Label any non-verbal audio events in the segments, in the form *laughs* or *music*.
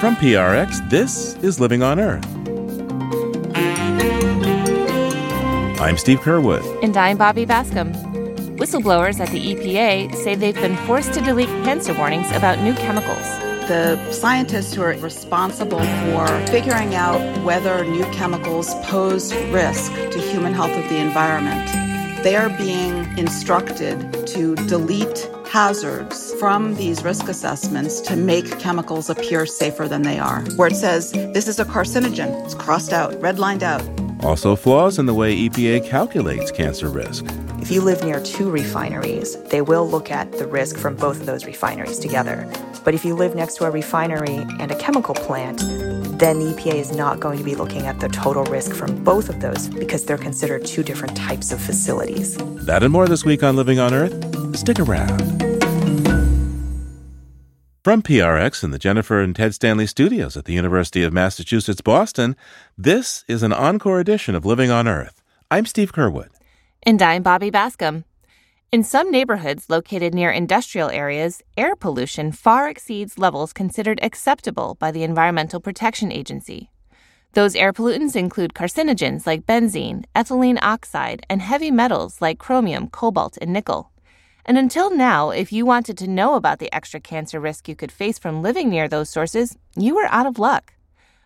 From PRX, this is Living on Earth. I'm Steve Curwood. And I'm Bobby Bascomb. Whistleblowers at the EPA say they've been forced to delete cancer warnings about new chemicals. The scientists who are responsible for figuring out whether new chemicals pose risk to human health of the environment, they are being instructed to delete hazards from these risk assessments to make chemicals appear safer than they are. Where it says this is a carcinogen, it's crossed out, redlined out. Also, flaws in the way EPA calculates cancer risk. If you live near two refineries, they will look at the risk from both of those refineries together. But if you live next to a refinery and a chemical plant, then the EPA is not going to be looking at the total risk from both of those because they're considered two different types of facilities. That and more this week on Living on Earth. Stick around. From PRX in the Jennifer and Ted Stanley studios at the University of Massachusetts Boston, this is an encore edition of Living on Earth. I'm Steve Curwood. And I'm Bobby Bascomb. In some neighborhoods located near industrial areas, air pollution far exceeds levels considered acceptable by the Environmental Protection Agency. Those air pollutants include carcinogens like benzene, ethylene oxide, and heavy metals like chromium, cobalt, and nickel. And until now, if you wanted to know about the extra cancer risk you could face from living near those sources, you were out of luck.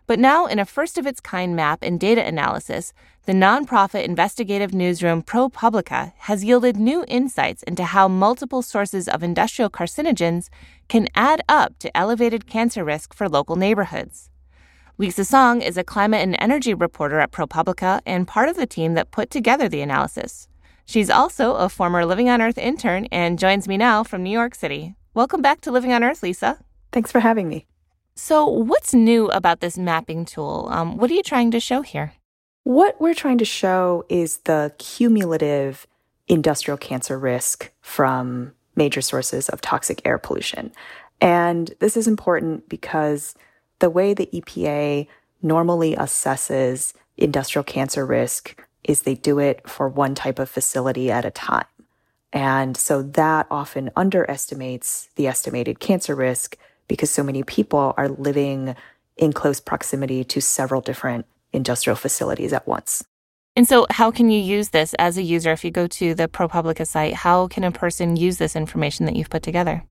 But now, in a first of its kind map and data analysis, the nonprofit investigative newsroom ProPublica has yielded new insights into how multiple sources of industrial carcinogens can add up to elevated cancer risk for local neighborhoods. Lisa Song is a climate and energy reporter at ProPublica and part of the team that put together the analysis. She's also a former Living on Earth intern and joins me now from New York City. Welcome back to Living on Earth, Lisa. Thanks for having me. So, what's new about this mapping tool? Um, what are you trying to show here? What we're trying to show is the cumulative industrial cancer risk from major sources of toxic air pollution. And this is important because the way the EPA normally assesses industrial cancer risk is they do it for one type of facility at a time. And so that often underestimates the estimated cancer risk because so many people are living in close proximity to several different industrial facilities at once. And so, how can you use this as a user? If you go to the ProPublica site, how can a person use this information that you've put together?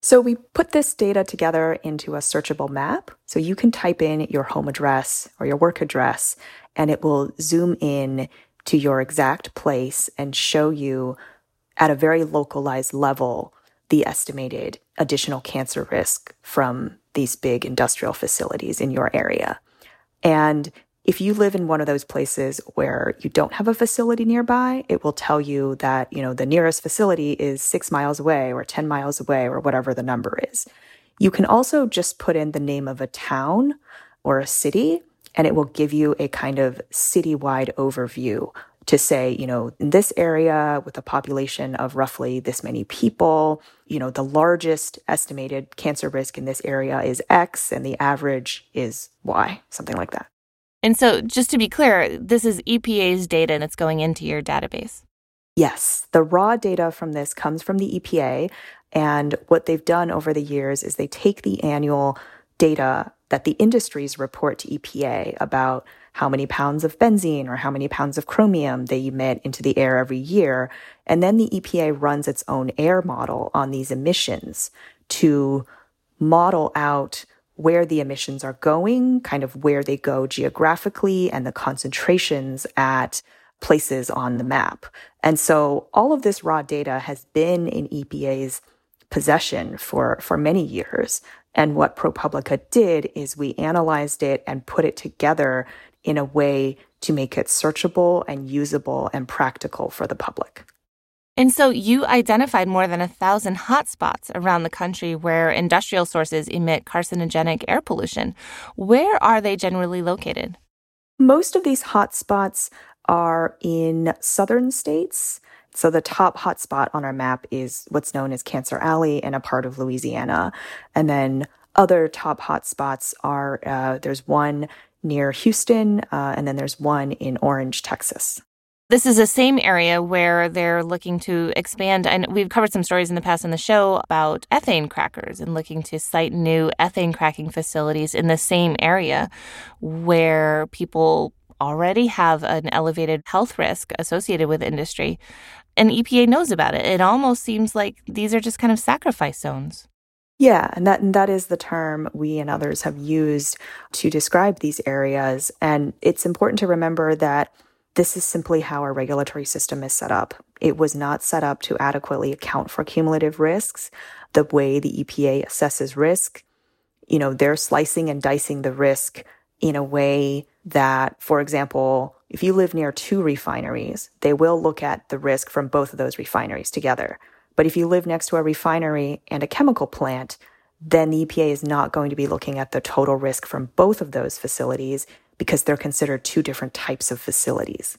So, we put this data together into a searchable map. So, you can type in your home address or your work address, and it will zoom in to your exact place and show you at a very localized level the estimated additional cancer risk from these big industrial facilities in your area. And if you live in one of those places where you don't have a facility nearby, it will tell you that, you know, the nearest facility is six miles away or 10 miles away or whatever the number is. You can also just put in the name of a town or a city and it will give you a kind of citywide overview to say, you know, in this area with a population of roughly this many people, you know, the largest estimated cancer risk in this area is X and the average is Y, something like that. And so, just to be clear, this is EPA's data and it's going into your database. Yes, the raw data from this comes from the EPA. And what they've done over the years is they take the annual data that the industries report to EPA about how many pounds of benzene or how many pounds of chromium they emit into the air every year. And then the EPA runs its own air model on these emissions to model out where the emissions are going, kind of where they go geographically and the concentrations at places on the map. And so all of this raw data has been in EPA's possession for, for many years. And what ProPublica did is we analyzed it and put it together in a way to make it searchable and usable and practical for the public. And so you identified more than a thousand hotspots around the country where industrial sources emit carcinogenic air pollution. Where are they generally located? Most of these hotspots are in southern states. So the top hotspot on our map is what's known as Cancer Alley in a part of Louisiana. And then other top hotspots are uh, there's one near Houston, uh, and then there's one in Orange, Texas. This is the same area where they're looking to expand. And we've covered some stories in the past on the show about ethane crackers and looking to site new ethane cracking facilities in the same area where people already have an elevated health risk associated with industry. And EPA knows about it. It almost seems like these are just kind of sacrifice zones. Yeah, and that and that is the term we and others have used to describe these areas. And it's important to remember that this is simply how our regulatory system is set up. It was not set up to adequately account for cumulative risks. The way the EPA assesses risk, you know, they're slicing and dicing the risk in a way that, for example, if you live near two refineries, they will look at the risk from both of those refineries together. But if you live next to a refinery and a chemical plant, then the EPA is not going to be looking at the total risk from both of those facilities because they're considered two different types of facilities.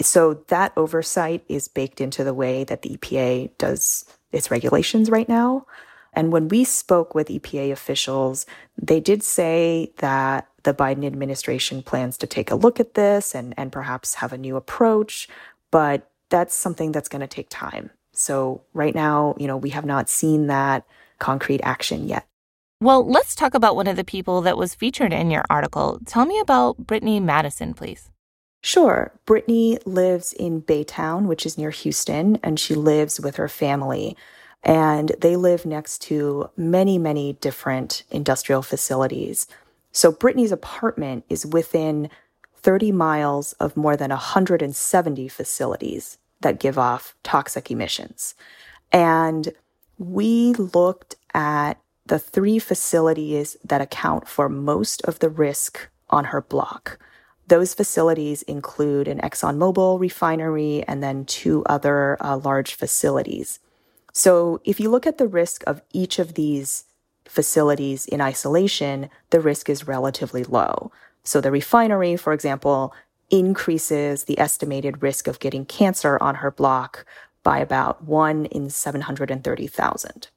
So that oversight is baked into the way that the EPA does its regulations right now. And when we spoke with EPA officials, they did say that the Biden administration plans to take a look at this and, and perhaps have a new approach, but that's something that's going to take time. So right now, you know, we have not seen that concrete action yet. Well, let's talk about one of the people that was featured in your article. Tell me about Brittany Madison, please. Sure. Brittany lives in Baytown, which is near Houston, and she lives with her family. And they live next to many, many different industrial facilities. So Brittany's apartment is within 30 miles of more than 170 facilities that give off toxic emissions. And we looked at the three facilities that account for most of the risk on her block. Those facilities include an ExxonMobil refinery and then two other uh, large facilities. So if you look at the risk of each of these facilities in isolation, the risk is relatively low. So the refinery, for example, increases the estimated risk of getting cancer on her block by about one in 730,000.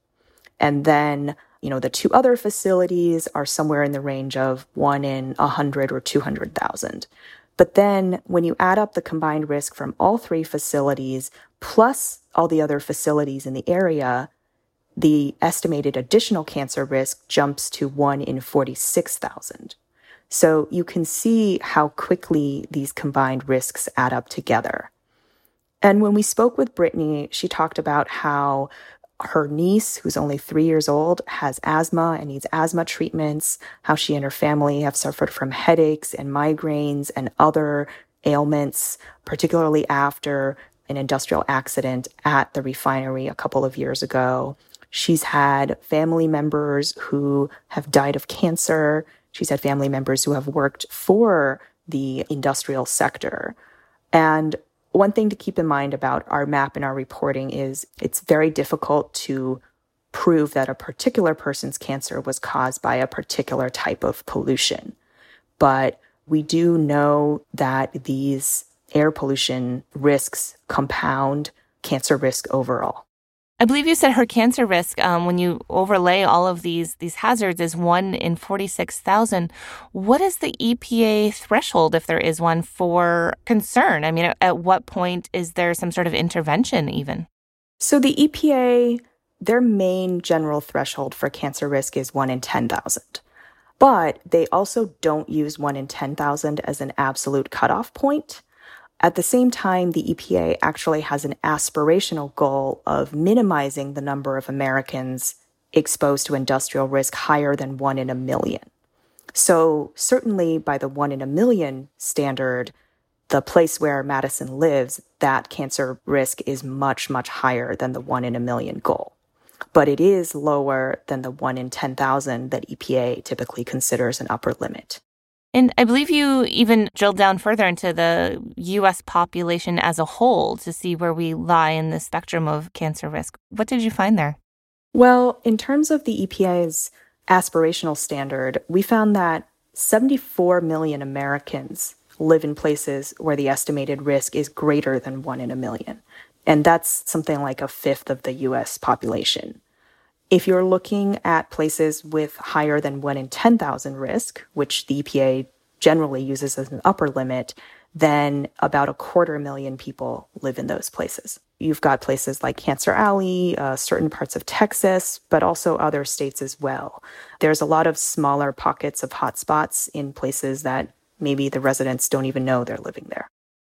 And then you know, the two other facilities are somewhere in the range of one in a hundred or 200,000. But then when you add up the combined risk from all three facilities plus all the other facilities in the area, the estimated additional cancer risk jumps to one in 46,000. So you can see how quickly these combined risks add up together. And when we spoke with Brittany, she talked about how her niece, who's only three years old, has asthma and needs asthma treatments, how she and her family have suffered from headaches and migraines and other ailments, particularly after an industrial accident at the refinery a couple of years ago. She's had family members who have died of cancer. She's had family members who have worked for the industrial sector. And one thing to keep in mind about our map and our reporting is it's very difficult to prove that a particular person's cancer was caused by a particular type of pollution. But we do know that these air pollution risks compound cancer risk overall. I believe you said her cancer risk, um, when you overlay all of these these hazards, is one in forty six thousand. What is the EPA threshold, if there is one, for concern? I mean, at, at what point is there some sort of intervention, even? So the EPA, their main general threshold for cancer risk is one in ten thousand, but they also don't use one in ten thousand as an absolute cutoff point. At the same time, the EPA actually has an aspirational goal of minimizing the number of Americans exposed to industrial risk higher than one in a million. So, certainly by the one in a million standard, the place where Madison lives, that cancer risk is much, much higher than the one in a million goal. But it is lower than the one in 10,000 that EPA typically considers an upper limit. And I believe you even drilled down further into the US population as a whole to see where we lie in the spectrum of cancer risk. What did you find there? Well, in terms of the EPA's aspirational standard, we found that 74 million Americans live in places where the estimated risk is greater than one in a million. And that's something like a fifth of the US population. If you're looking at places with higher than 1 in 10,000 risk, which the EPA generally uses as an upper limit, then about a quarter million people live in those places. You've got places like Cancer Alley, uh, certain parts of Texas, but also other states as well. There's a lot of smaller pockets of hotspots in places that maybe the residents don't even know they're living there.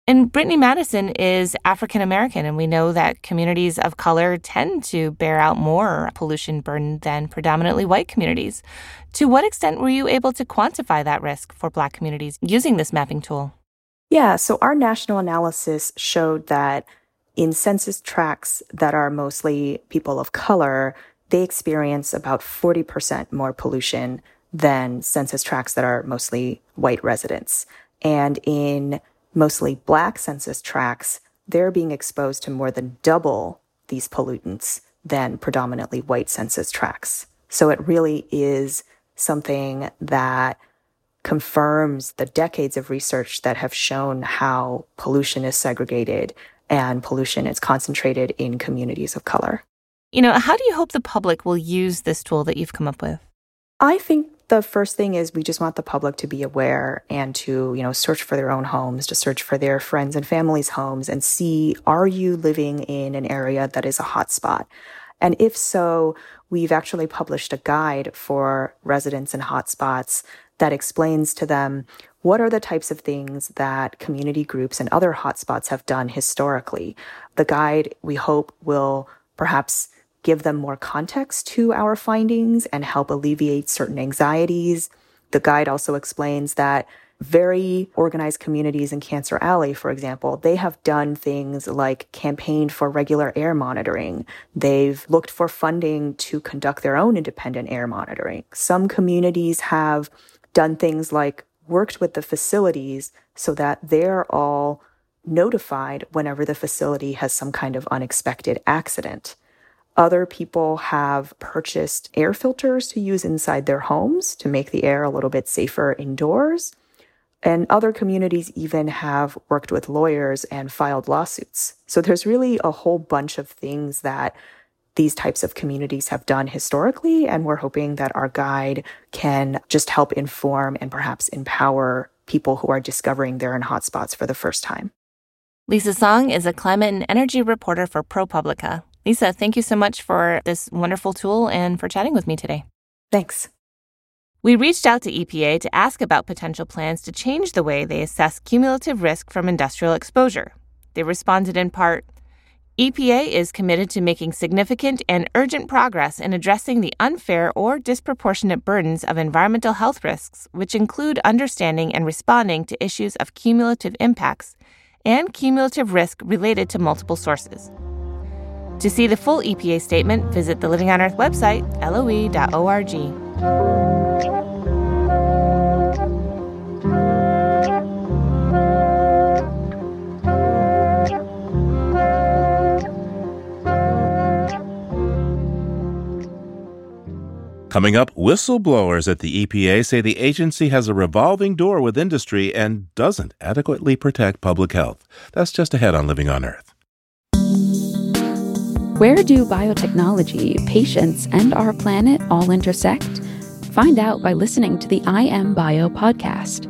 And Brittany Madison is African American, and we know that communities of color tend to bear out more pollution burden than predominantly white communities. To what extent were you able to quantify that risk for Black communities using this mapping tool? Yeah, so our national analysis showed that in census tracts that are mostly people of color, they experience about 40% more pollution than census tracts that are mostly white residents. And in mostly black census tracts, they're being exposed to more than double these pollutants than predominantly white census tracts. So it really is something that confirms the decades of research that have shown how pollution is segregated and pollution is concentrated in communities of color. You know, how do you hope the public will use this tool that you've come up with? I think the first thing is we just want the public to be aware and to, you know, search for their own homes, to search for their friends and families' homes and see are you living in an area that is a hotspot? And if so, we've actually published a guide for residents in hotspots that explains to them what are the types of things that community groups and other hotspots have done historically. The guide, we hope, will perhaps give them more context to our findings and help alleviate certain anxieties. The guide also explains that very organized communities in Cancer Alley, for example, they have done things like campaigned for regular air monitoring. They've looked for funding to conduct their own independent air monitoring. Some communities have done things like worked with the facilities so that they're all notified whenever the facility has some kind of unexpected accident. Other people have purchased air filters to use inside their homes to make the air a little bit safer indoors. And other communities even have worked with lawyers and filed lawsuits. So there's really a whole bunch of things that these types of communities have done historically. And we're hoping that our guide can just help inform and perhaps empower people who are discovering they're in hotspots for the first time. Lisa Song is a climate and energy reporter for ProPublica. Lisa, thank you so much for this wonderful tool and for chatting with me today. Thanks. We reached out to EPA to ask about potential plans to change the way they assess cumulative risk from industrial exposure. They responded in part EPA is committed to making significant and urgent progress in addressing the unfair or disproportionate burdens of environmental health risks, which include understanding and responding to issues of cumulative impacts and cumulative risk related to multiple sources. To see the full EPA statement, visit the Living on Earth website, loe.org. Coming up, whistleblowers at the EPA say the agency has a revolving door with industry and doesn't adequately protect public health. That's just ahead on Living on Earth. Where do biotechnology, patients, and our planet all intersect? Find out by listening to the I Am Bio podcast.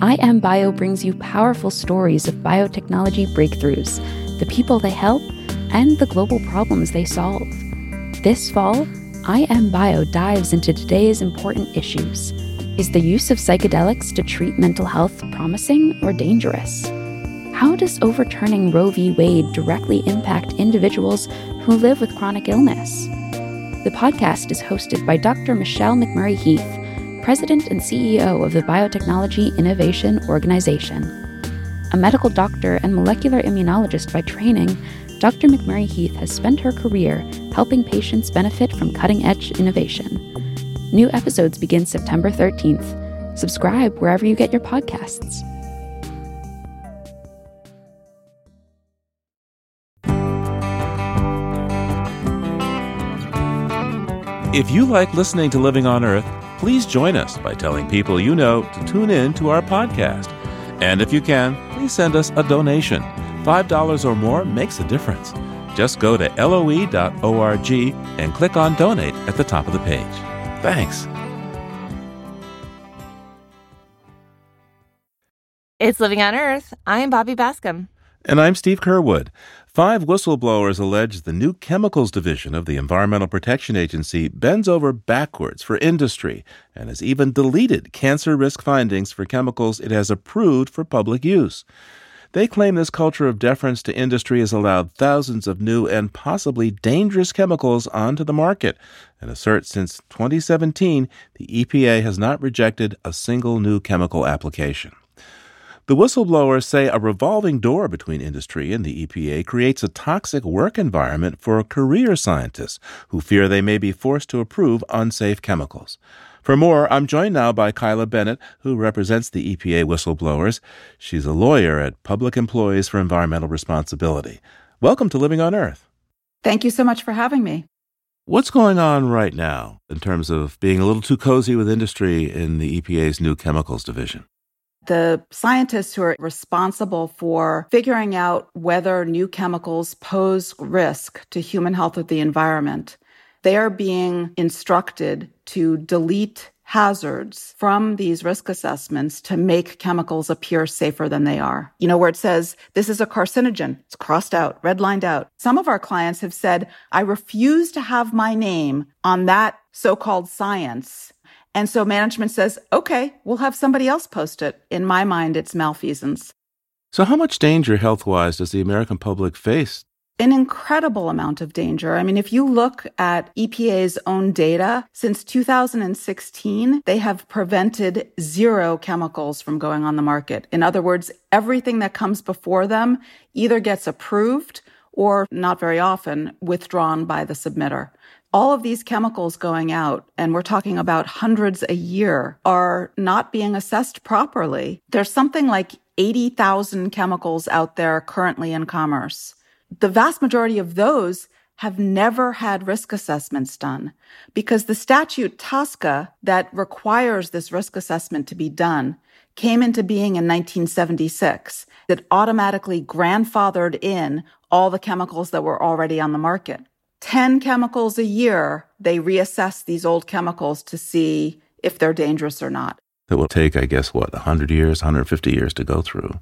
I Am Bio brings you powerful stories of biotechnology breakthroughs, the people they help, and the global problems they solve. This fall, I Am Bio dives into today's important issues. Is the use of psychedelics to treat mental health promising or dangerous? How does overturning Roe v. Wade directly impact individuals who live with chronic illness? The podcast is hosted by Dr. Michelle McMurry Heath, President and CEO of the Biotechnology Innovation Organization. A medical doctor and molecular immunologist by training, Dr. McMurry Heath has spent her career helping patients benefit from cutting edge innovation. New episodes begin September 13th. Subscribe wherever you get your podcasts. If you like listening to Living on Earth, please join us by telling people you know to tune in to our podcast. And if you can, please send us a donation. $5 or more makes a difference. Just go to loe.org and click on donate at the top of the page. Thanks. It's Living on Earth. I'm Bobby Bascomb. And I'm Steve Curwood. Five whistleblowers allege the new chemicals division of the Environmental Protection Agency bends over backwards for industry and has even deleted cancer risk findings for chemicals it has approved for public use. They claim this culture of deference to industry has allowed thousands of new and possibly dangerous chemicals onto the market and assert since 2017 the EPA has not rejected a single new chemical application. The whistleblowers say a revolving door between industry and the EPA creates a toxic work environment for career scientists who fear they may be forced to approve unsafe chemicals. For more, I'm joined now by Kyla Bennett, who represents the EPA whistleblowers. She's a lawyer at Public Employees for Environmental Responsibility. Welcome to Living on Earth. Thank you so much for having me. What's going on right now in terms of being a little too cozy with industry in the EPA's new chemicals division? The scientists who are responsible for figuring out whether new chemicals pose risk to human health or the environment, they are being instructed to delete hazards from these risk assessments to make chemicals appear safer than they are. You know, where it says, this is a carcinogen, it's crossed out, redlined out. Some of our clients have said, I refuse to have my name on that so-called science and so management says, okay, we'll have somebody else post it. In my mind, it's malfeasance. So, how much danger health wise does the American public face? An incredible amount of danger. I mean, if you look at EPA's own data, since 2016, they have prevented zero chemicals from going on the market. In other words, everything that comes before them either gets approved or, not very often, withdrawn by the submitter all of these chemicals going out, and we're talking about hundreds a year, are not being assessed properly. There's something like 80,000 chemicals out there currently in commerce. The vast majority of those have never had risk assessments done because the statute TSCA that requires this risk assessment to be done came into being in 1976. that automatically grandfathered in all the chemicals that were already on the market. 10 chemicals a year, they reassess these old chemicals to see if they're dangerous or not. It will take, I guess, what, 100 years, 150 years to go through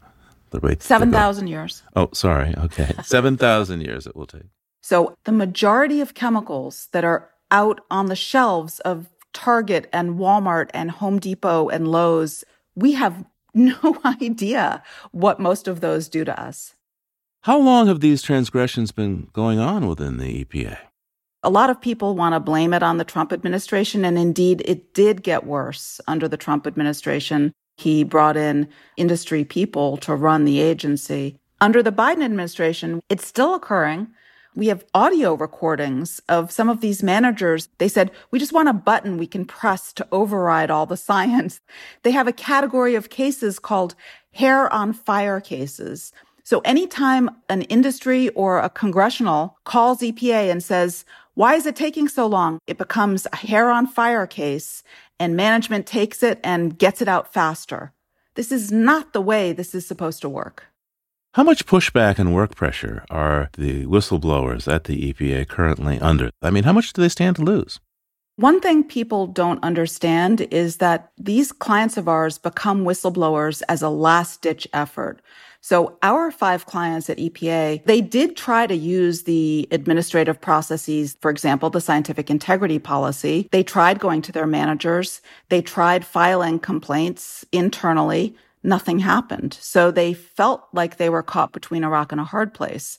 the rate? 7,000 years. Oh, sorry. Okay. *laughs* 7,000 years it will take. So the majority of chemicals that are out on the shelves of Target and Walmart and Home Depot and Lowe's, we have *laughs* no idea what most of those do to us. How long have these transgressions been going on within the EPA? A lot of people want to blame it on the Trump administration, and indeed it did get worse under the Trump administration. He brought in industry people to run the agency. Under the Biden administration, it's still occurring. We have audio recordings of some of these managers. They said, we just want a button we can press to override all the *laughs* science. They have a category of cases called hair on fire cases. So anytime an industry or a congressional calls EPA and says, why is it taking so long? It becomes a hair on fire case and management takes it and gets it out faster. This is not the way this is supposed to work. How much pushback and work pressure are the whistleblowers at the EPA currently under? I mean, how much do they stand to lose? One thing people don't understand is that these clients of ours become whistleblowers as a last ditch effort. So our five clients at EPA, they did try to use the administrative processes, for example, the scientific integrity policy. They tried going to their managers. They tried filing complaints internally. Nothing happened. So they felt like they were caught between a rock and a hard place.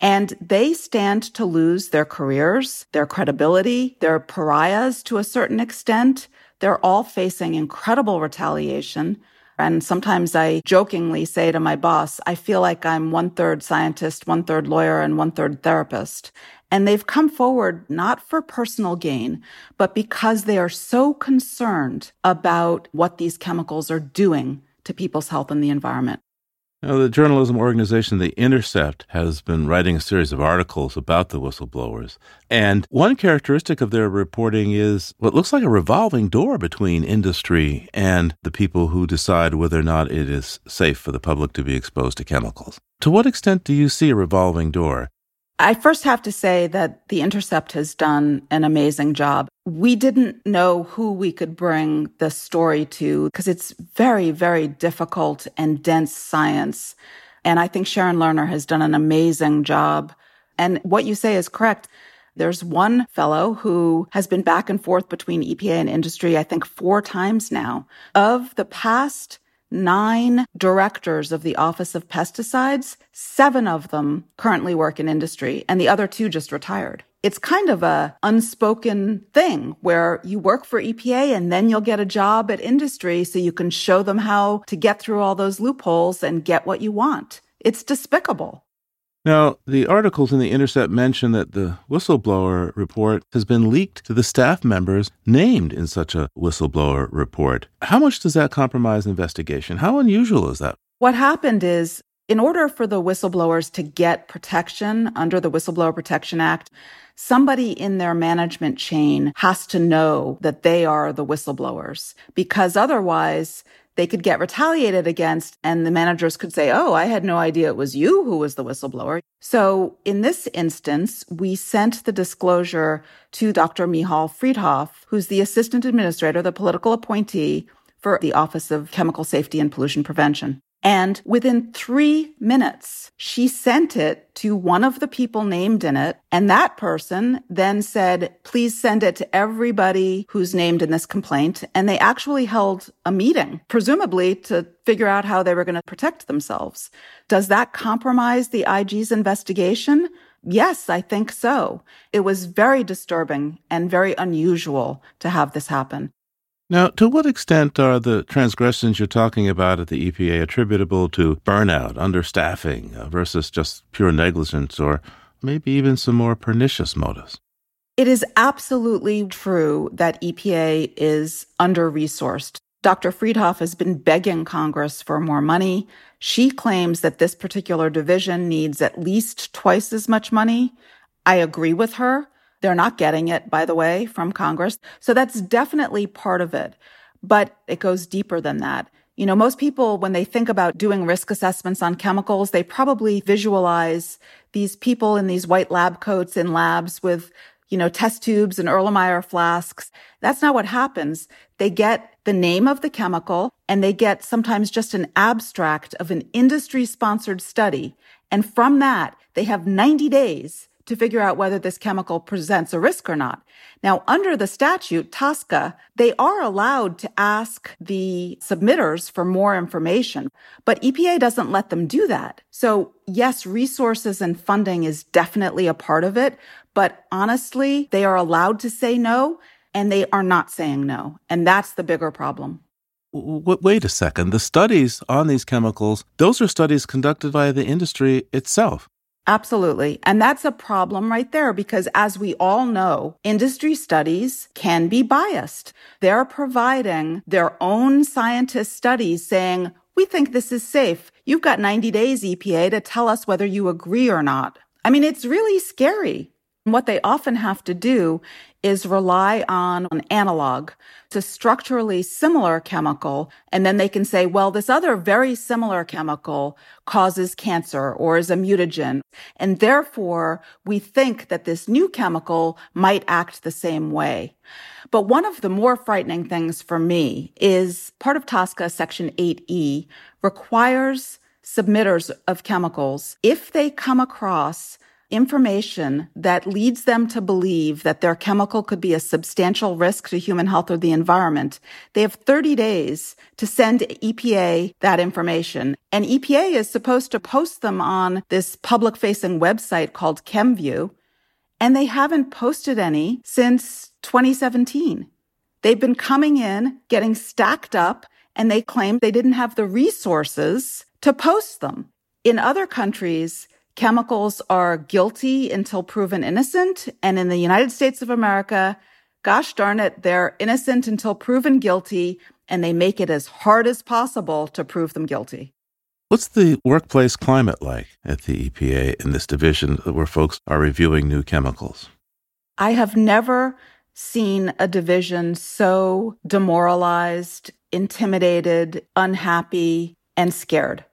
And they stand to lose their careers, their credibility, their pariahs to a certain extent. They're all facing incredible retaliation. And sometimes I jokingly say to my boss, I feel like I'm one third scientist, one third lawyer, and one third therapist. And they've come forward not for personal gain, but because they are so concerned about what these chemicals are doing to people's health and the environment. Now, the journalism organization The Intercept has been writing a series of articles about the whistleblowers. And one characteristic of their reporting is what looks like a revolving door between industry and the people who decide whether or not it is safe for the public to be exposed to chemicals. To what extent do you see a revolving door? I first have to say that The Intercept has done an amazing job. We didn't know who we could bring the story to because it's very, very difficult and dense science. And I think Sharon Lerner has done an amazing job. And what you say is correct. There's one fellow who has been back and forth between EPA and industry, I think four times now. Of the past nine directors of the Office of Pesticides, seven of them currently work in industry, and the other two just retired. It's kind of a unspoken thing where you work for EPA and then you'll get a job at industry so you can show them how to get through all those loopholes and get what you want. It's despicable. Now, the articles in The Intercept mention that the whistleblower report has been leaked to the staff members named in such a whistleblower report. How much does that compromise investigation? How unusual is that? What happened is, in order for the whistleblowers to get protection under the Whistleblower Protection Act, somebody in their management chain has to know that they are the whistleblowers because otherwise they could get retaliated against and the managers could say, Oh, I had no idea it was you who was the whistleblower. So in this instance, we sent the disclosure to Dr. Michal Freedhoff, who's the assistant administrator, the political appointee for the Office of Chemical Safety and Pollution Prevention. And within three minutes, she sent it to one of the people named in it. And that person then said, please send it to everybody who's named in this complaint. And they actually held a meeting, presumably to figure out how they were going to protect themselves. Does that compromise the IG's investigation? Yes, I think so. It was very disturbing and very unusual to have this happen. Now, to what extent are the transgressions you're talking about at the EPA attributable to burnout, understaffing, uh, versus just pure negligence or maybe even some more pernicious motives? It is absolutely true that EPA is under resourced. Dr. Freedhoff has been begging Congress for more money. She claims that this particular division needs at least twice as much money. I agree with her. They're not getting it, by the way, from Congress. So that's definitely part of it. But it goes deeper than that. You know, most people, when they think about doing risk assessments on chemicals, they probably visualize these people in these white lab coats in labs with, you know, test tubes and Erlenmeyer flasks. That's not what happens. They get the name of the chemical and they get sometimes just an abstract of an industry sponsored study. And from that, they have 90 days to figure out whether this chemical presents a risk or not. Now, under the statute, TSCA, they are allowed to ask the submitters for more information, but EPA doesn't let them do that. So yes, resources and funding is definitely a part of it, but honestly, they are allowed to say no and they are not saying no. And that's the bigger problem. Wait a second. The studies on these chemicals, those are studies conducted by the industry itself. Absolutely. And that's a problem right there because as we all know, industry studies can be biased. They're providing their own scientist studies saying, we think this is safe. You've got 90 days, EPA, to tell us whether you agree or not. I mean, it's really scary. What they often have to do is rely on an analog to structurally similar chemical. And then they can say, well, this other very similar chemical causes cancer or is a mutagen. And therefore we think that this new chemical might act the same way. But one of the more frightening things for me is part of TSCA section 8E requires submitters of chemicals, if they come across information that leads them to believe that their chemical could be a substantial risk to human health or the environment, they have 30 days to send EPA that information. And EPA is supposed to post them on this public facing website called ChemView. And they haven't posted any since 2017. They've been coming in, getting stacked up, and they claim they didn't have the resources to post them. In other countries, chemicals are guilty until proven innocent. And in the United States of America, gosh darn it, they're innocent until proven guilty, and they make it as hard as possible to prove them guilty. What's the workplace climate like at the EPA in this division where folks are reviewing new chemicals? I have never seen a division so demoralized, intimidated, unhappy, and scared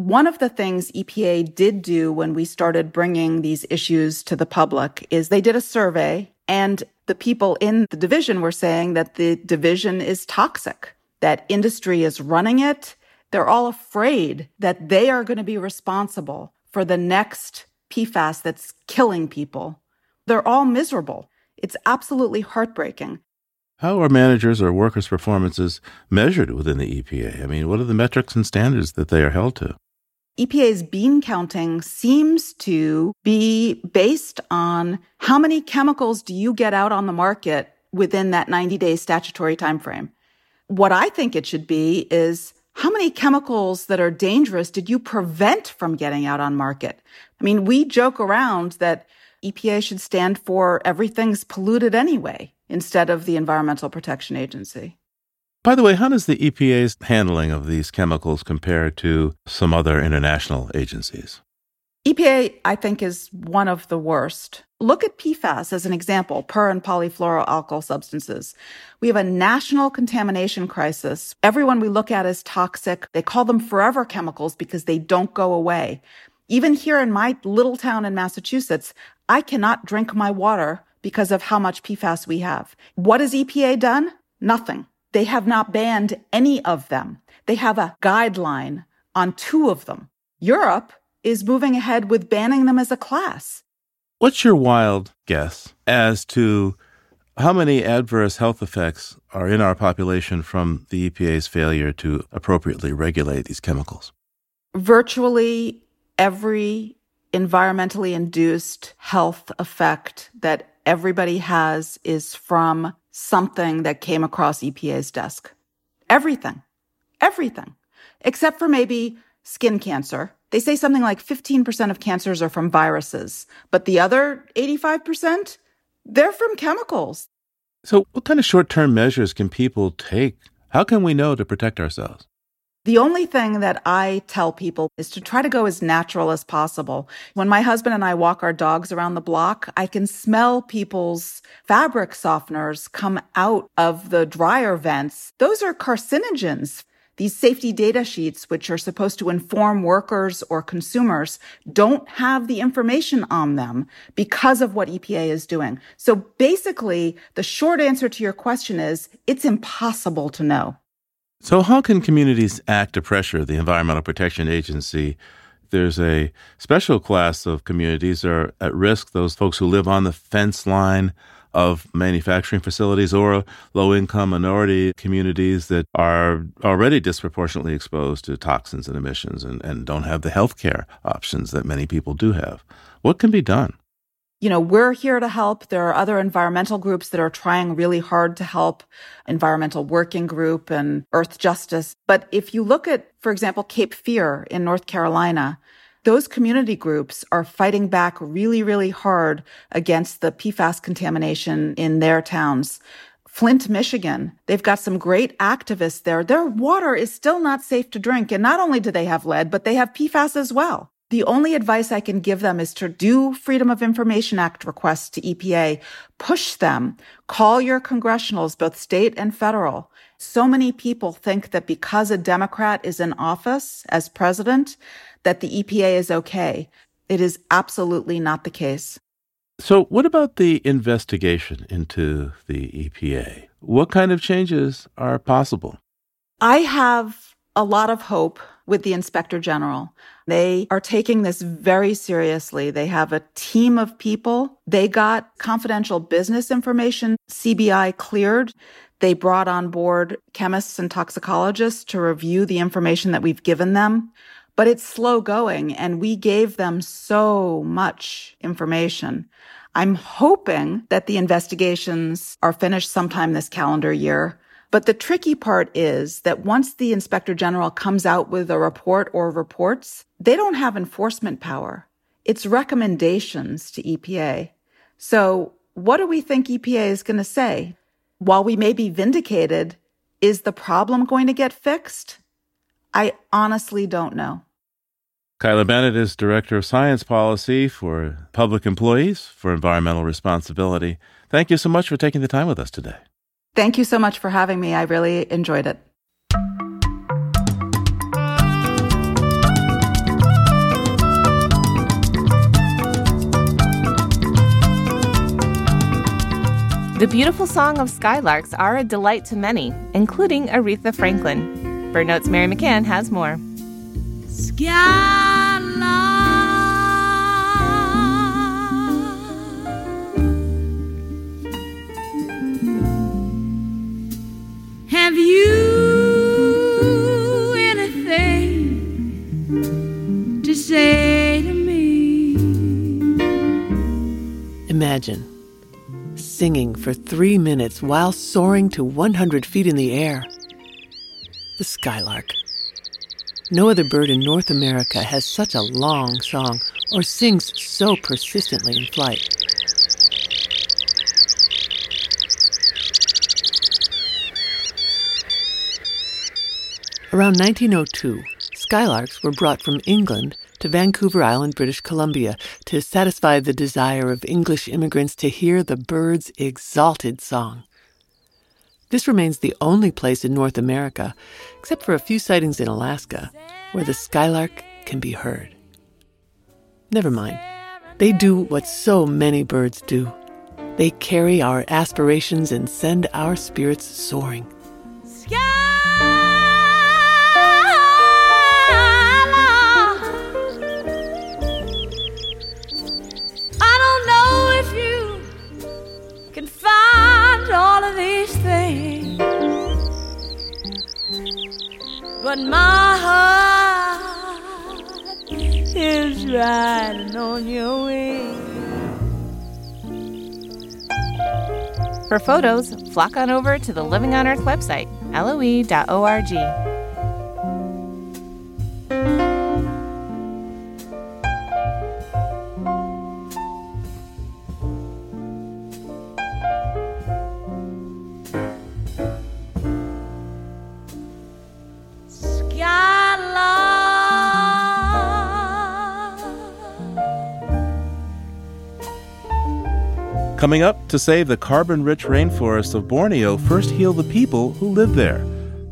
One of the things EPA did do when we started bringing these issues to the public is they did a survey and the people in the division were saying that the division is toxic, that industry is running it. They're all afraid that they are going to be responsible for the next PFAS that's killing people. They're all miserable. It's absolutely heartbreaking. How are managers or workers' performances measured within the EPA? I mean, what are the metrics and standards that they are held to? EPA's bean counting seems to be based on how many chemicals do you get out on the market within that 90 day statutory timeframe. What I think it should be is how many chemicals that are dangerous did you prevent from getting out on market? I mean, we joke around that EPA should stand for everything's polluted anyway instead of the Environmental Protection Agency. By the way, how does the EPA's handling of these chemicals compare to some other international agencies? EPA, I think, is one of the worst. Look at PFAS as an example, per and polyfluoroalkyl substances. We have a national contamination crisis. Everyone we look at is toxic. They call them forever chemicals because they don't go away. Even here in my little town in Massachusetts, I cannot drink my water because of how much PFAS we have. What has EPA done? Nothing. They have not banned any of them. They have a guideline on two of them. Europe is moving ahead with banning them as a class. What's your wild guess as to how many adverse health effects are in our population from the EPA's failure to appropriately regulate these chemicals? Virtually every environmentally induced health effect that everybody has is from something that came across EPA's desk. Everything. Everything. Except for maybe skin cancer. They say something like 15% of cancers are from viruses, but the other 85%, they're from chemicals. So, what kind of short term measures can people take? How can we know to protect ourselves? The only thing that I tell people is to try to go as natural as possible. When my husband and I walk our dogs around the block, I can smell people's fabric softeners come out of the dryer vents. Those are carcinogens. These safety data sheets, which are supposed to inform workers or consumers, don't have the information on them because of what EPA is doing. So basically, the short answer to your question is it's impossible to know. So, how can communities act to pressure the Environmental Protection Agency? There's a special class of communities that are at risk, those folks who live on the fence line of manufacturing facilities or low income minority communities that are already disproportionately exposed to toxins and emissions and, and don't have the health care options that many people do have. What can be done? You know, we're here to help. There are other environmental groups that are trying really hard to help, Environmental Working Group and Earthjustice. But if you look at, for example, Cape Fear in North Carolina, those community groups are fighting back really, really hard against the PFAS contamination in their towns. Flint, Michigan, they've got some great activists there. Their water is still not safe to drink. And not only do they have lead, but they have PFAS as well. The only advice I can give them is to do Freedom of Information Act requests to EPA, push them, call your congressionals, both state and federal. So many people think that because a Democrat is in office as president, that the EPA is okay. It is absolutely not the case. So, what about the investigation into the EPA? What kind of changes are possible? I have a lot of hope with the inspector general. They are taking this very seriously. They have a team of people. They got confidential business information, CBI cleared. They brought on board chemists and toxicologists to review the information that we've given them. But it's slow going and we gave them so much information. I'm hoping that the investigations are finished sometime this calendar year. But the tricky part is that once the inspector general comes out with a report or reports, they don't have enforcement power. It's recommendations to EPA. So what do we think EPA is going to say? While we may be vindicated, is the problem going to get fixed? I honestly don't know. Kyla Bennett is Director of Science Policy for Public Employees for Environmental Responsibility. Thank you so much for taking the time with us today. Thank you so much for having me. I really enjoyed it. The beautiful song of skylarks are a delight to many, including Aretha Franklin. Birdnote's Mary McCann has more. Sky. Have you anything to say to me? Imagine singing for three minutes while soaring to 100 feet in the air. The skylark. No other bird in North America has such a long song or sings so persistently in flight. Around 1902, skylarks were brought from England to Vancouver Island, British Columbia, to satisfy the desire of English immigrants to hear the bird's exalted song. This remains the only place in North America, except for a few sightings in Alaska, where the skylark can be heard. Never mind. They do what so many birds do. They carry our aspirations and send our spirits soaring. I but my heart is riding on your wings. For photos, flock on over to the Living on Earth website, loe.org. Coming up, to save the carbon rich rainforests of Borneo, first heal the people who live there.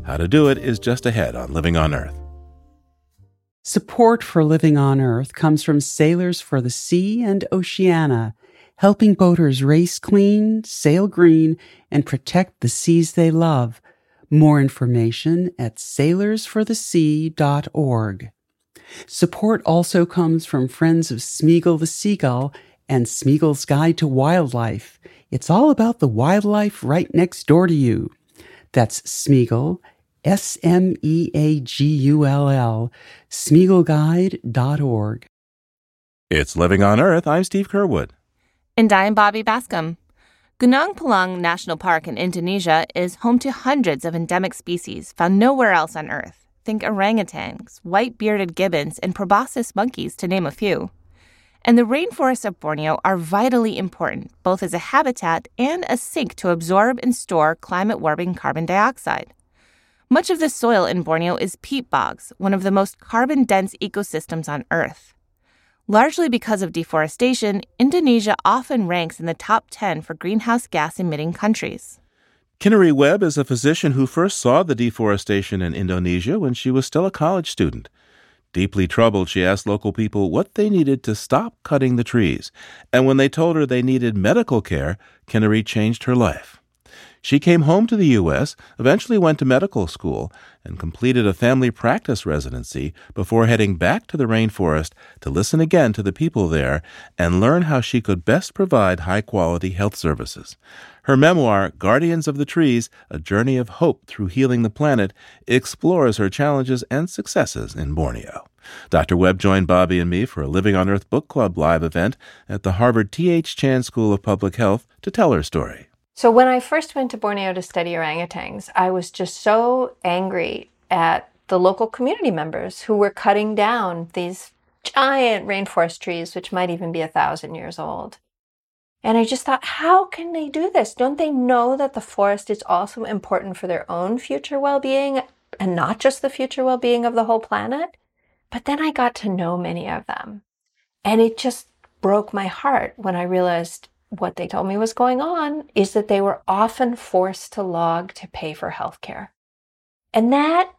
How to do it is just ahead on Living on Earth. Support for Living on Earth comes from Sailors for the Sea and Oceana, helping boaters race clean, sail green, and protect the seas they love. More information at sailorsforthesea.org. Support also comes from Friends of Smeagull the Seagull and Smeagull's Guide to Wildlife. It's all about the wildlife right next door to you. That's Smeagull, S M E A G U L L, SmeagullGuide.org. It's Living on Earth. I'm Steve Curwood. And I'm Bobby Bascomb. Gunung Palung National Park in Indonesia is home to hundreds of endemic species found nowhere else on Earth. Think orangutans, white bearded gibbons, and proboscis monkeys, to name a few. And the rainforests of Borneo are vitally important, both as a habitat and a sink to absorb and store climate warming carbon dioxide. Much of the soil in Borneo is peat bogs, one of the most carbon dense ecosystems on Earth. Largely because of deforestation, Indonesia often ranks in the top 10 for greenhouse gas emitting countries. Kinari Webb is a physician who first saw the deforestation in Indonesia when she was still a college student. Deeply troubled, she asked local people what they needed to stop cutting the trees. And when they told her they needed medical care, Kinari changed her life. She came home to the U.S., eventually went to medical school, and completed a family practice residency before heading back to the rainforest to listen again to the people there and learn how she could best provide high quality health services. Her memoir, Guardians of the Trees A Journey of Hope Through Healing the Planet, explores her challenges and successes in Borneo. Dr. Webb joined Bobby and me for a Living on Earth Book Club live event at the Harvard T.H. Chan School of Public Health to tell her story. So, when I first went to Borneo to study orangutans, I was just so angry at the local community members who were cutting down these giant rainforest trees, which might even be a thousand years old. And I just thought, how can they do this? Don't they know that the forest is also important for their own future well being and not just the future well being of the whole planet? But then I got to know many of them. And it just broke my heart when I realized what they told me was going on is that they were often forced to log to pay for healthcare. And that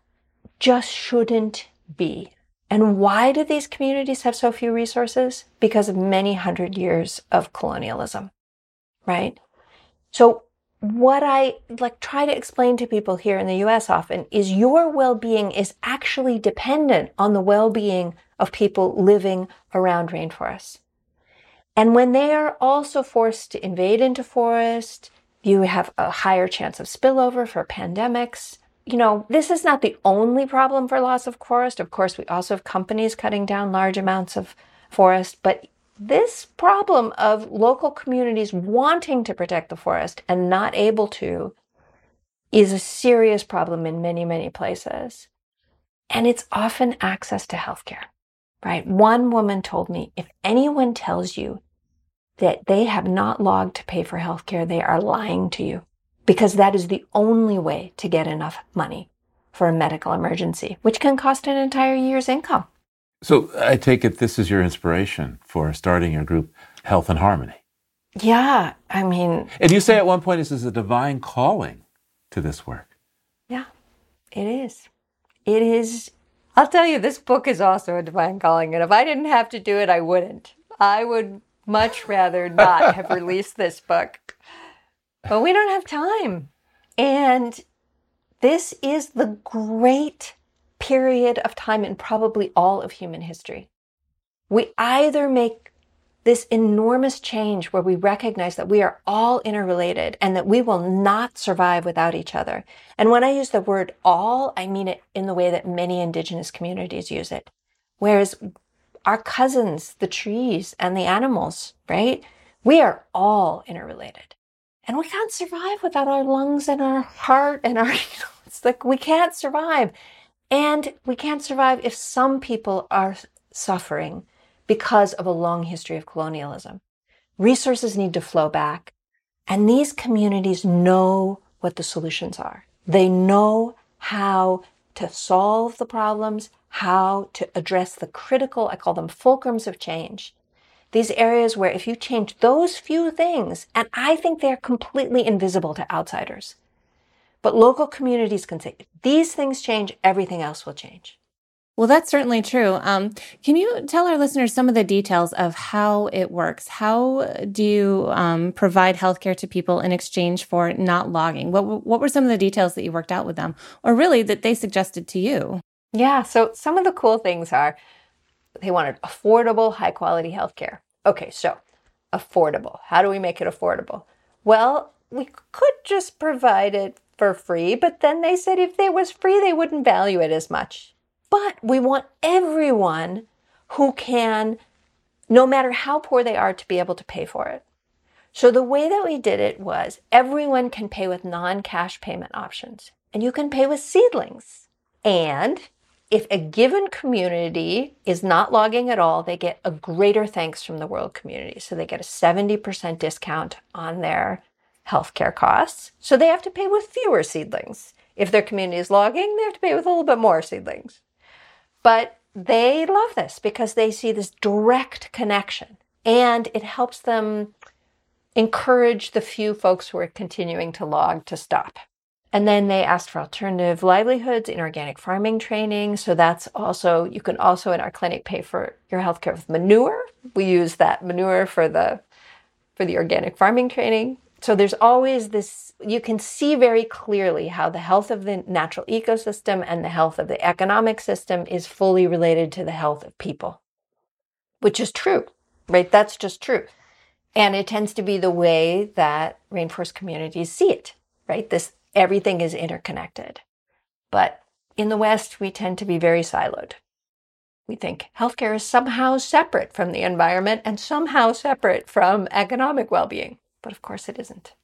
just shouldn't be. And why do these communities have so few resources? Because of many hundred years of colonialism, right? So what I like try to explain to people here in the US often is your well-being is actually dependent on the well-being of people living around rainforests. And when they are also forced to invade into forest, you have a higher chance of spillover for pandemics. You know, this is not the only problem for loss of forest. Of course, we also have companies cutting down large amounts of forest, but this problem of local communities wanting to protect the forest and not able to is a serious problem in many, many places. And it's often access to healthcare, right? One woman told me if anyone tells you that they have not logged to pay for healthcare, they are lying to you because that is the only way to get enough money for a medical emergency, which can cost an entire year's income. So I take it this is your inspiration for starting your group, Health and Harmony. Yeah, I mean. And you say at one point this is a divine calling to this work. Yeah, it is. It is. I'll tell you, this book is also a divine calling. And if I didn't have to do it, I wouldn't. I would much rather not have *laughs* released this book. But we don't have time. And this is the great period of time in probably all of human history. We either make this enormous change where we recognize that we are all interrelated and that we will not survive without each other. And when I use the word all, I mean it in the way that many indigenous communities use it. Whereas our cousins, the trees and the animals, right? We are all interrelated. And we can't survive without our lungs and our heart and our, *laughs* you know, it's like we can't survive. And we can't survive if some people are suffering because of a long history of colonialism. Resources need to flow back. And these communities know what the solutions are. They know how to solve the problems, how to address the critical, I call them fulcrums of change. These areas where if you change those few things, and I think they're completely invisible to outsiders, but local communities can say, if these things change, everything else will change. Well, that's certainly true. Um, can you tell our listeners some of the details of how it works? How do you um, provide healthcare to people in exchange for not logging? What, what were some of the details that you worked out with them, or really that they suggested to you? Yeah, so some of the cool things are they wanted affordable, high quality healthcare. Okay, so affordable. How do we make it affordable? Well, we could just provide it for free, but then they said if it was free, they wouldn't value it as much. But we want everyone who can, no matter how poor they are, to be able to pay for it. So the way that we did it was everyone can pay with non cash payment options, and you can pay with seedlings. And if a given community is not logging at all, they get a greater thanks from the world community. So they get a 70% discount on their healthcare costs. So they have to pay with fewer seedlings. If their community is logging, they have to pay with a little bit more seedlings. But they love this because they see this direct connection and it helps them encourage the few folks who are continuing to log to stop. And then they asked for alternative livelihoods in organic farming training. So that's also, you can also in our clinic pay for your healthcare with manure. We use that manure for the, for the organic farming training. So there's always this, you can see very clearly how the health of the natural ecosystem and the health of the economic system is fully related to the health of people, which is true, right? That's just true. And it tends to be the way that rainforest communities see it, right? This, everything is interconnected. But in the West, we tend to be very siloed. We think healthcare is somehow separate from the environment and somehow separate from economic well being. But of course, it isn't.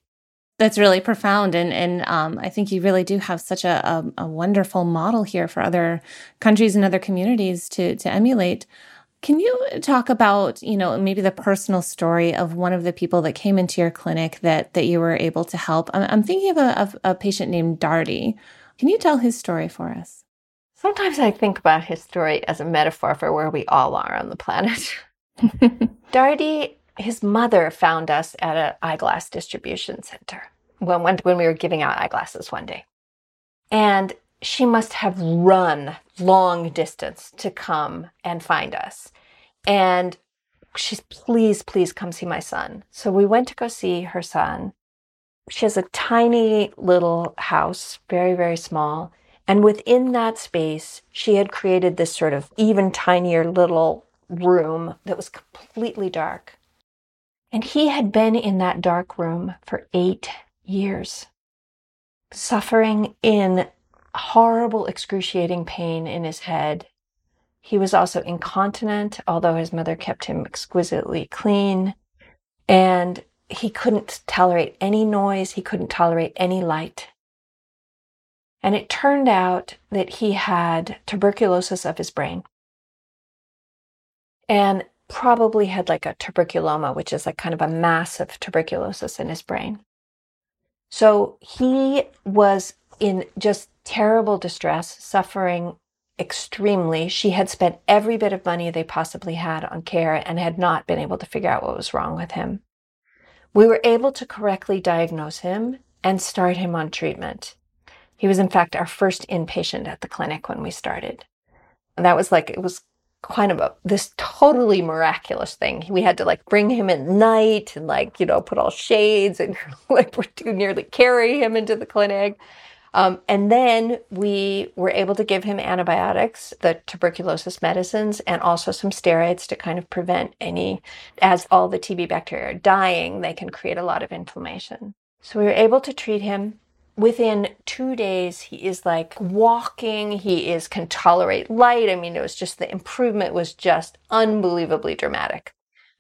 That's really profound, and and um, I think you really do have such a, a, a wonderful model here for other countries and other communities to to emulate. Can you talk about, you know, maybe the personal story of one of the people that came into your clinic that that you were able to help? I'm, I'm thinking of a, of a patient named Darty. Can you tell his story for us? Sometimes I think about his story as a metaphor for where we all are on the planet. *laughs* Darty his mother found us at an eyeglass distribution center when, when, when we were giving out eyeglasses one day. And she must have run long distance to come and find us. And she's, please, please come see my son. So we went to go see her son. she has a tiny little house, very, very small. And within that space, she had created this sort of even tinier little room that was completely dark. And he had been in that dark room for eight years, suffering in horrible, excruciating pain in his head. He was also incontinent, although his mother kept him exquisitely clean. And he couldn't tolerate any noise, he couldn't tolerate any light. And it turned out that he had tuberculosis of his brain and probably had like a tuberculoma, which is like kind of a massive tuberculosis in his brain. So he was in just terrible distress, suffering extremely. She had spent every bit of money they possibly had on care and had not been able to figure out what was wrong with him. We were able to correctly diagnose him and start him on treatment. He was, in fact, our first inpatient at the clinic when we started. And that was like, it was kind of a, this totally miraculous thing. We had to like bring him at night and like, you know, put all shades and *laughs* like we're to nearly carry him into the clinic. Um, and then we were able to give him antibiotics, the tuberculosis medicines, and also some steroids to kind of prevent any, as all the TB bacteria are dying, they can create a lot of inflammation. So we were able to treat him. Within two days, he is like walking. He is can tolerate light. I mean, it was just the improvement was just unbelievably dramatic.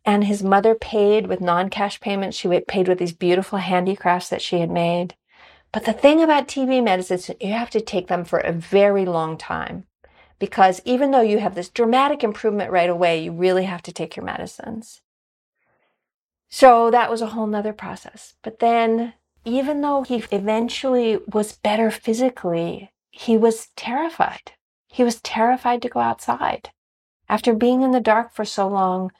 And his mother paid with non-cash payments. She paid with these beautiful handicrafts that she had made. But the thing about TB medicines, you have to take them for a very long time because even though you have this dramatic improvement right away, you really have to take your medicines. So that was a whole nother process. But then, even though he eventually was better physically, he was terrified. He was terrified to go outside. After being in the dark for so long,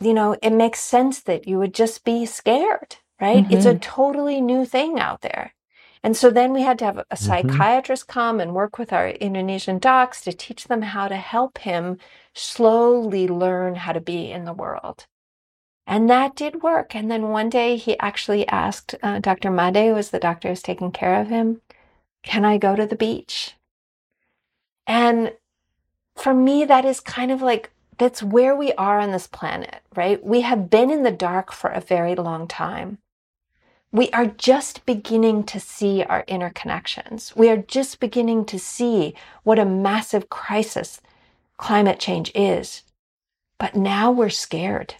you know, it makes sense that you would just be scared right? Mm-hmm. It's a mm-hmm. totally new thing out there. And so then we had to have a mm-hmm. psychiatrist mm-hmm. come and work with our Indonesian docs to teach them how to help him slowly learn how to be in the world. And that did work. And then one day he actually asked uh, Dr. Made, who was the doctor who's taking care of him, can I go to the beach? And for me, that is kind of like, that's where we are on this planet, right? We have been in the dark for a very long time we are just beginning to see our interconnections. We are just beginning to see what a massive crisis climate change is. But now we're scared.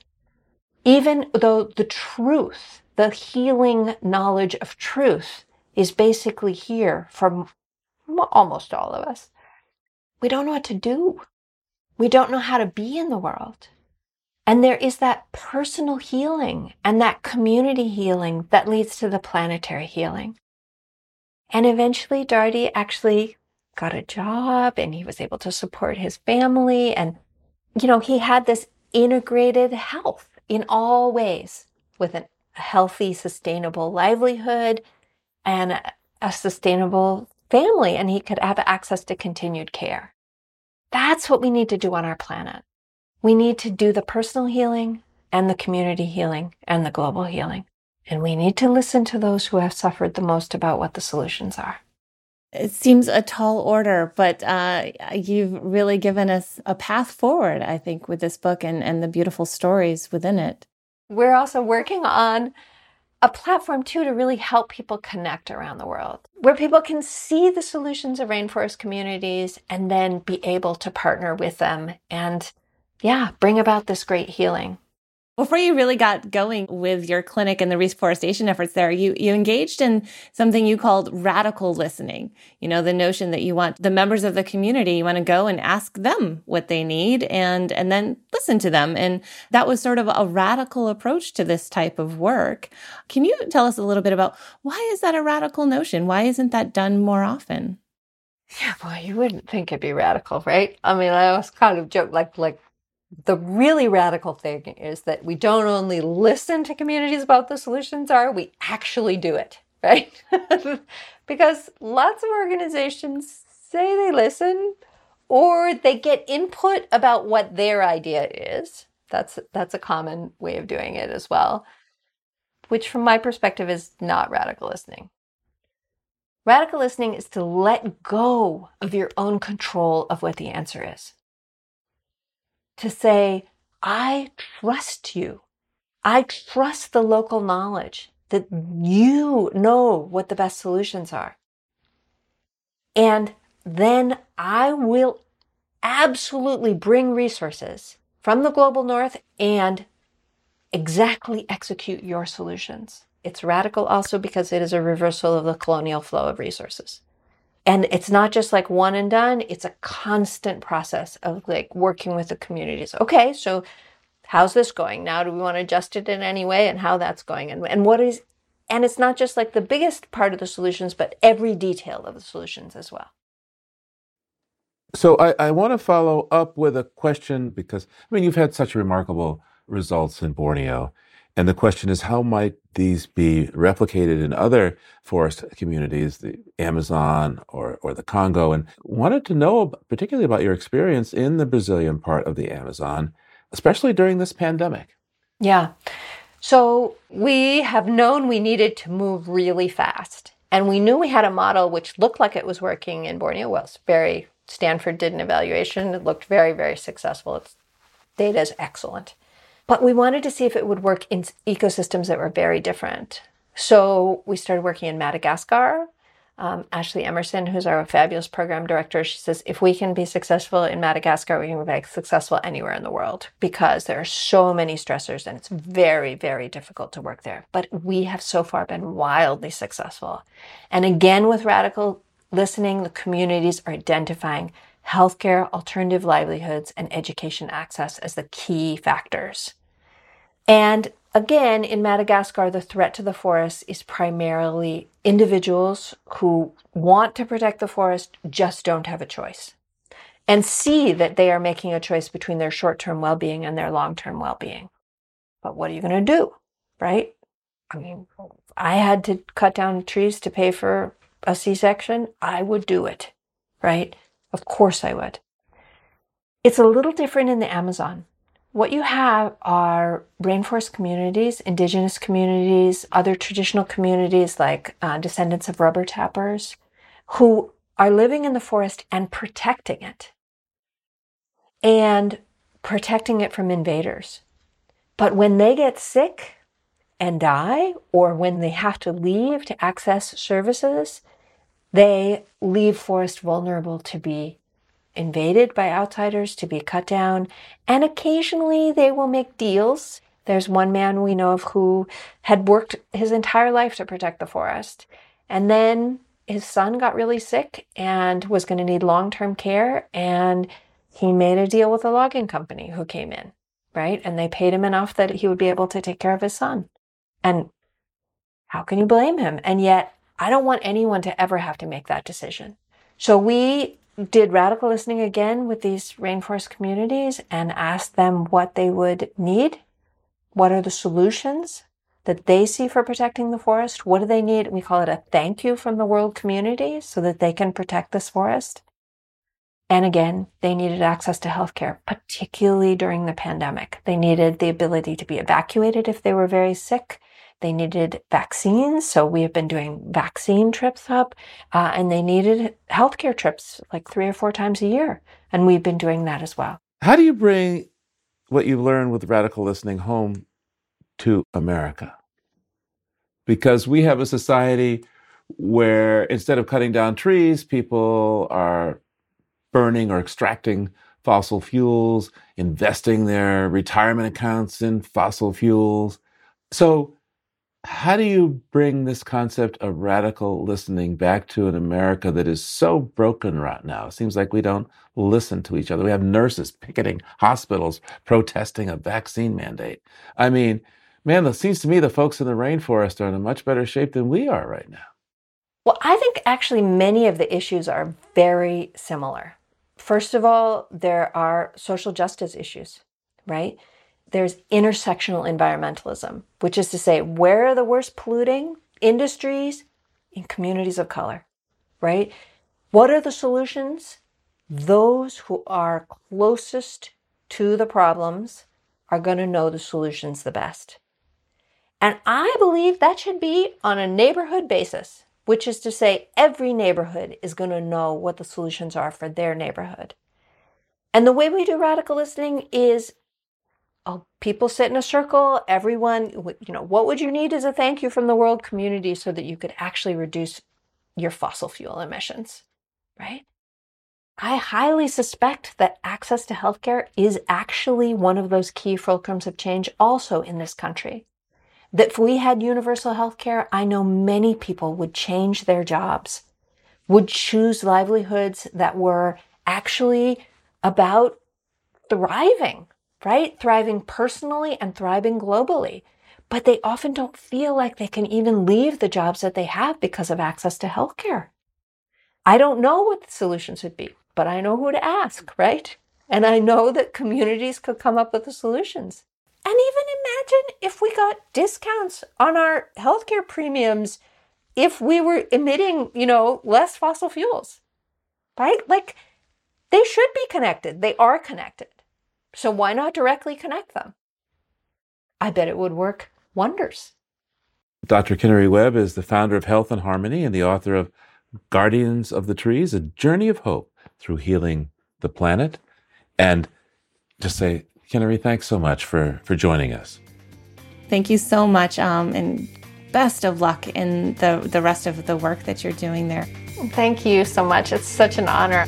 Even though the truth, the healing knowledge of truth is basically here for almost all of us, we don't know what to do. We don't know how to be in the world. And there is that personal healing and that community healing that leads to the planetary healing. And eventually, Darty actually got a job and he was able to support his family. And, you know, he had this integrated health in all ways with a healthy, sustainable livelihood and a sustainable family. And he could have access to continued care. That's what we need to do on our planet. We need to do the personal healing and the community healing and the global healing. And we need to listen to those who have suffered the most about what the solutions are. It seems a tall order, but uh, you've really given us a path forward, I think, with this book and, and the beautiful stories within it. We're also working on a platform too to really help people connect around the world, where people can see the solutions of rainforest communities and then be able to partner with them and yeah, bring about this great healing. Before you really got going with your clinic and the reforestation efforts there, you, you engaged in something you called radical listening. You know, the notion that you want the members of the community, you want to go and ask them what they need and, and then listen to them. And that was sort of a radical approach to this type of work. Can you tell us a little bit about why is that a radical notion? Why isn't that done more often? Yeah, boy, you wouldn't think it'd be radical, right? I mean, I was kind of joke like like the really radical thing is that we don't only listen to communities about the solutions are, we actually do it, *laughs* right? because lots of organizations say they listen or they get input about what their idea is. That's that's a common way of doing it as well. which from my perspective is not radical listening. Radical listening is to let go of your own control of what the answer is. To say, I trust you. I trust the local knowledge that you know what the best solutions are. And then I will absolutely bring resources from the global north and exactly execute your solutions. It's radical also because it is a reversal of the colonial flow of resources. And it's not just like one and done, it's a constant process of like working with the communities. Okay, so how's this going? Now do we want to adjust it in any way and how that's going and, and what is and it's not just like the biggest part of the solutions, but every detail of the solutions as well. So I, I want to follow up with a question because I mean you've had such remarkable results in Borneo. And the question is, how might these be replicated in other forest communities, the Amazon or, or the Congo? And wanted to know particularly about your experience in the Brazilian part of the Amazon, especially during this pandemic. Yeah. So we have known we needed to move really fast. And we knew we had a model which looked like it was working in Borneo. Well, it's very, Stanford did an evaluation. It looked very, very successful. Its data is excellent. But we wanted to see if it would work in ecosystems that were very different. So we started working in Madagascar. Um, Ashley Emerson, who's our fabulous program director, she says if we can be successful in Madagascar, we can be successful anywhere in the world because there are so many stressors and it's very, very difficult to work there. But we have so far been wildly successful. And again, with radical listening, the communities are identifying healthcare, alternative livelihoods, and education access as the key factors. And again, in Madagascar, the threat to the forest is primarily individuals who want to protect the forest, just don't have a choice, and see that they are making a choice between their short term well being and their long term well being. But what are you going to do? Right? I mean, I had to cut down trees to pay for a C section. I would do it. Right? Of course I would. It's a little different in the Amazon what you have are rainforest communities, indigenous communities, other traditional communities like uh, descendants of rubber tappers who are living in the forest and protecting it and protecting it from invaders. But when they get sick and die, or when they have to leave to access services, they leave forest vulnerable to be invaded by outsiders to be cut down, and occasionally they will make deals. There's one man we know of who had worked his entire life to protect the forest, and then his son got really sick and was going to need long term care, and he made a deal with a logging company who came in, right? And they paid him enough that he would be able to take care of his son. And how can you blame him? And yet, I don't want anyone to ever have to make that decision. So we did radical listening again with these rainforest communities and asked them what they would need. What are the solutions that they see for protecting the forest? What do they need? We call it a thank you from the world community so that they can protect this forest. And again, they needed access to healthcare, particularly during the pandemic. They needed the ability to be evacuated if they were very sick. They needed vaccines, so we have been doing vaccine trips up, uh, and they needed healthcare trips like three or four times a year, and we've been doing that as well. How do you bring what you learned with radical listening home to America? Because we have a society where instead of cutting down trees, people are burning or extracting fossil fuels, investing their retirement accounts in fossil fuels. So, how do you bring this concept of radical listening back to an America that is so broken right now? It seems like we don't listen to each other. We have nurses picketing hospitals, protesting a vaccine mandate. I mean, man, it seems to me the folks in the rainforest are in a much better shape than we are right now. Well, I think actually many of the issues are very similar. First of all, there are social justice issues, right? There's intersectional environmentalism, which is to say, where are the worst polluting industries? In communities of color, right? What are the solutions? Those who are closest to the problems are going to know the solutions the best. And I believe that should be on a neighborhood basis, which is to say, every neighborhood is going to know what the solutions are for their neighborhood. And the way we do radical listening is oh, people sit in a circle, everyone, you know, what would you need as a thank you from the world community so that you could actually reduce your fossil fuel emissions, right? I highly suspect that access to healthcare is actually one of those key fulcrums of change also in this country. That if we had universal healthcare, I know many people would change their jobs, would choose livelihoods that were actually about thriving, right? Thriving personally and thriving globally. But they often don't feel like they can even leave the jobs that they have because of access to healthcare. I don't know what the solutions would be, but I know who to ask, right? And I know that communities could come up with the solutions. And even imagine if we got discounts on our healthcare premiums if we were emitting, you know, less fossil fuels, right? Like they should be connected. They are connected. So why not directly connect them? I bet it would work wonders. Dr. Kinari Webb is the founder of Health and Harmony and the author of Guardians of the Trees, a journey of hope through healing the planet. And just say, Kinari, thanks so much for, for joining us. Thank you so much. Um, and best of luck in the, the rest of the work that you're doing there. Thank you so much. It's such an honor.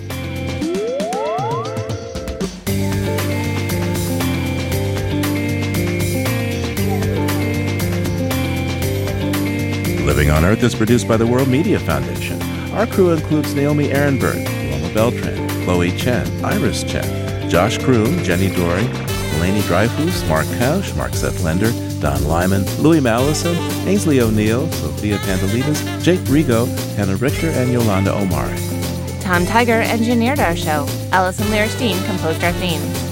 On Earth is produced by the World Media Foundation. Our crew includes Naomi Arenberg, Loma Beltran, Chloe Chen, Iris Chen, Josh Kroom, Jenni Doering, Delaney Dreyfus, Mark Kausch, Mark Seth Lender, Don Lyman, Louis Mallison, Ainsley O'Neill, Sophia Pandelidis, Jake Rigo, Hannah Richter, and Yolanda Omari. Tom Tiger engineered our show. Allison Lirish Dean composed our themes.